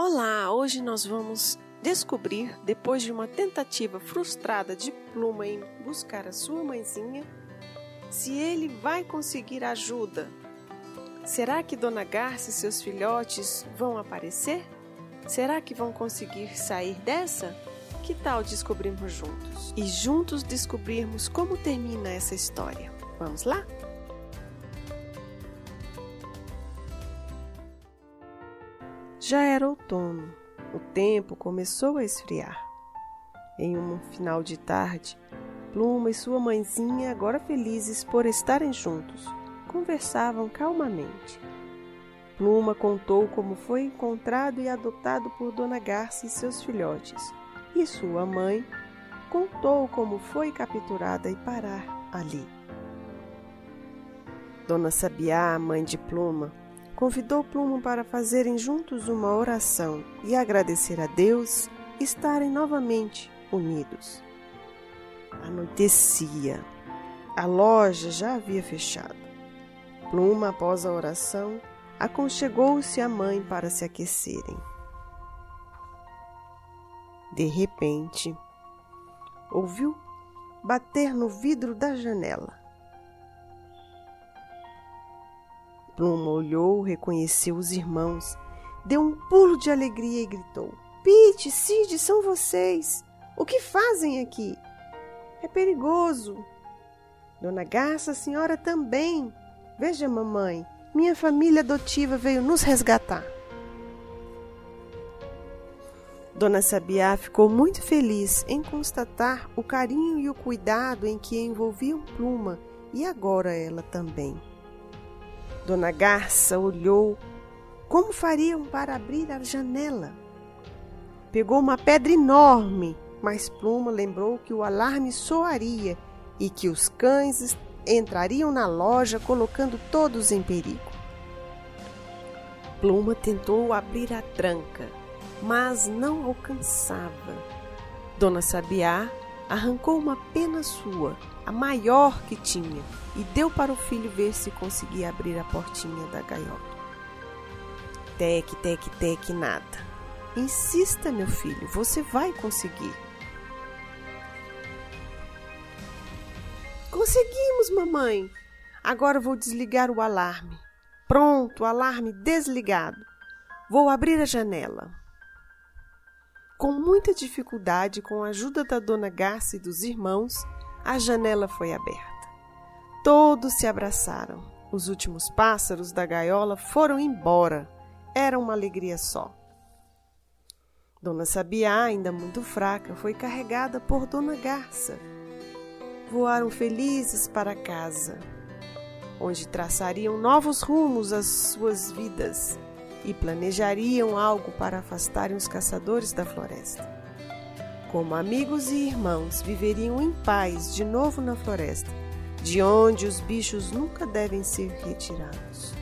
Olá, hoje nós vamos descobrir, depois de uma tentativa frustrada de Pluma em buscar a sua mãezinha, se ele vai conseguir ajuda. Será que Dona Garça e seus filhotes vão aparecer? Será que vão conseguir sair dessa? Que tal descobrirmos juntos? E juntos descobrirmos como termina essa história. Vamos lá? Já era outono. O tempo começou a esfriar. Em um final de tarde, Pluma e sua mãezinha, agora felizes por estarem juntos, conversavam calmamente. Pluma contou como foi encontrado e adotado por Dona Garça e seus filhotes, e sua mãe contou como foi capturada e parar ali. Dona Sabiá, mãe de Pluma, convidou Plumo para fazerem juntos uma oração e agradecer a Deus estarem novamente unidos. Anoitecia. A loja já havia fechado. Pluma, após a oração, aconchegou-se à mãe para se aquecerem. De repente, ouviu bater no vidro da janela. Pluma olhou, reconheceu os irmãos, deu um pulo de alegria e gritou: Pete, Cid, são vocês! O que fazem aqui? É perigoso. Dona Garça, a senhora também. Veja, mamãe, minha família adotiva veio nos resgatar. Dona Sabiá ficou muito feliz em constatar o carinho e o cuidado em que envolviam Pluma e agora ela também. Dona Garça olhou como fariam para abrir a janela. Pegou uma pedra enorme, mas Pluma lembrou que o alarme soaria e que os cães entrariam na loja colocando todos em perigo. Pluma tentou abrir a tranca, mas não alcançava. Dona Sabiá arrancou uma pena sua, a maior que tinha, e deu para o filho ver se conseguia abrir a portinha da gaiola. Tec, tec, tec, nada. Insista, meu filho, você vai conseguir. Conseguimos, mamãe. Agora vou desligar o alarme. Pronto, alarme desligado. Vou abrir a janela. Com muita dificuldade, com a ajuda da dona Garça e dos irmãos, a janela foi aberta. Todos se abraçaram. Os últimos pássaros da gaiola foram embora. Era uma alegria só. Dona Sabiá, ainda muito fraca, foi carregada por Dona Garça. Voaram felizes para casa, onde traçariam novos rumos às suas vidas e planejariam algo para afastarem os caçadores da floresta. Como amigos e irmãos, viveriam em paz de novo na floresta, de onde os bichos nunca devem ser retirados.